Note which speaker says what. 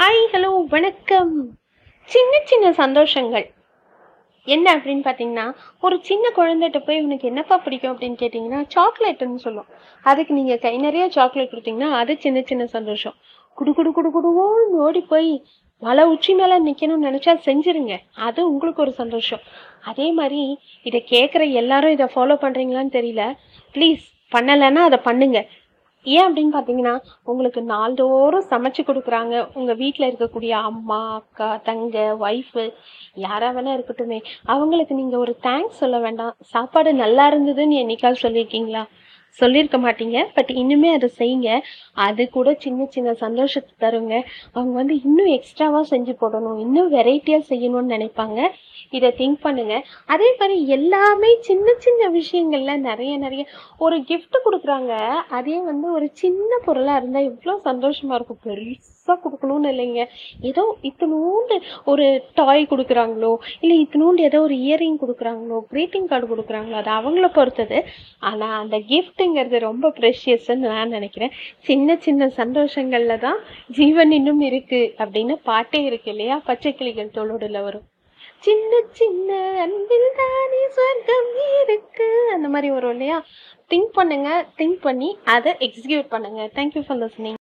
Speaker 1: Hi hello வணக்கம். சின்ன சின்ன சந்தோஷங்கள். என்ன அப்படின்னு பார்த்தீங்கன்னா ஒரு சின்ன குழந்தைகிட்ட போய் உனக்கு என்னப்பா பிடிக்கும் அப்படின்னு கேட்டிங்கன்னா சாக்லேட்டுன்னு சொல்லும் அதுக்கு நீங்கள் கை நிறைய சாக்லேட் கொடுத்தீங்கன்னா அது சின்ன சின்ன சந்தோஷம். குடு குடு குடு குடுவோன்னு ஓடி போய் மலை உச்சி மேலே நிற்கணும்னு நினச்சா செஞ்சுருங்க. அது உங்களுக்கு ஒரு சந்தோஷம். அதே மாதிரி இதை கேட்குற எல்லாரும் இதை ஃபாலோ பண்ணுறீங்களான்னு தெரியல. ப்ளீஸ் பண்ணலைன்னா அதை பண்ணுங்கள் ஏன் அப்படின்னு பார்த்தீங்கன்னா உங்களுக்கு நாள்தோறும் சமைச்சு கொடுக்குறாங்க. உங்கள் வீட்டில் இருக்கக்கூடிய அம்மா அக்கா தங்க ஒய்ஃபு யாராக வேணா இருக்கட்டுமே. அவங்களுக்கு நீங்கள் ஒரு தேங்க்ஸ் சொல்ல வேண்டாம். சாப்பாடு நல்லா இருந்ததுன்னு என்னைக்காவது சொல்லியிருக்கீங்களா சொல்லியிருக்க மாட்டீங்க பட் இன்னுமே அதை செய்யுங்க. அது கூட சின்ன சின்ன சந்தோஷத்தை தருங்க. அவங்க வந்து இன்னும் எக்ஸ்ட்ராவாக செஞ்சு போடணும். இன்னும் வெரைட்டியாக செய்யணும்னு நினைப்பாங்க. இதை திங்க் பண்ணுங்க. அதே மாதிரி எல்லாமே சின்ன சின்ன விஷயங்கள்ல நிறைய நிறைய ஒரு கிஃப்ட் கொடுக்குறாங்க. அதே வந்து ஒரு சின்ன பொருளாக இருந்தால் எவ்வளோ சந்தோஷமா இருக்கும். பெருசாக கொடுக்கணும்னு இல்லைங்க. ஏதோ இத்தினூண்டு ஒரு டாய் கொடுக்குறாங்களோ இல்லை இத்தினூண்டு ஏதோ ஒரு இயரிங் கொடுக்குறாங்களோ க்ரீட்டிங் கார்டு கொடுக்குறாங்களோ அது அவங்கள பொறுத்தது. ஆனால் அந்த கிஃப்ட்டுங்கிறது ரொம்ப ப்ரெஷியஸ்ன்னு நான் நினைக்கிறேன். சின்ன சின்ன சந்தோஷங்கள்ல தான் ஜீவன் இன்னும் இருக்கு அப்படின்னு பாட்டே இருக்கு இல்லையா? பச்சை கிளிகள் தோளோடுல வரும். சின்ன சின்ன அன்பில் தானே சொர்க்கம் இருக்கு. அந்த மாதிரி வரும் இல்லையா? திங்க் பண்ணுங்க திங்க் பண்ணி அதை எக்ஸிக்யூட் பண்ணுங்க. Thank you for listening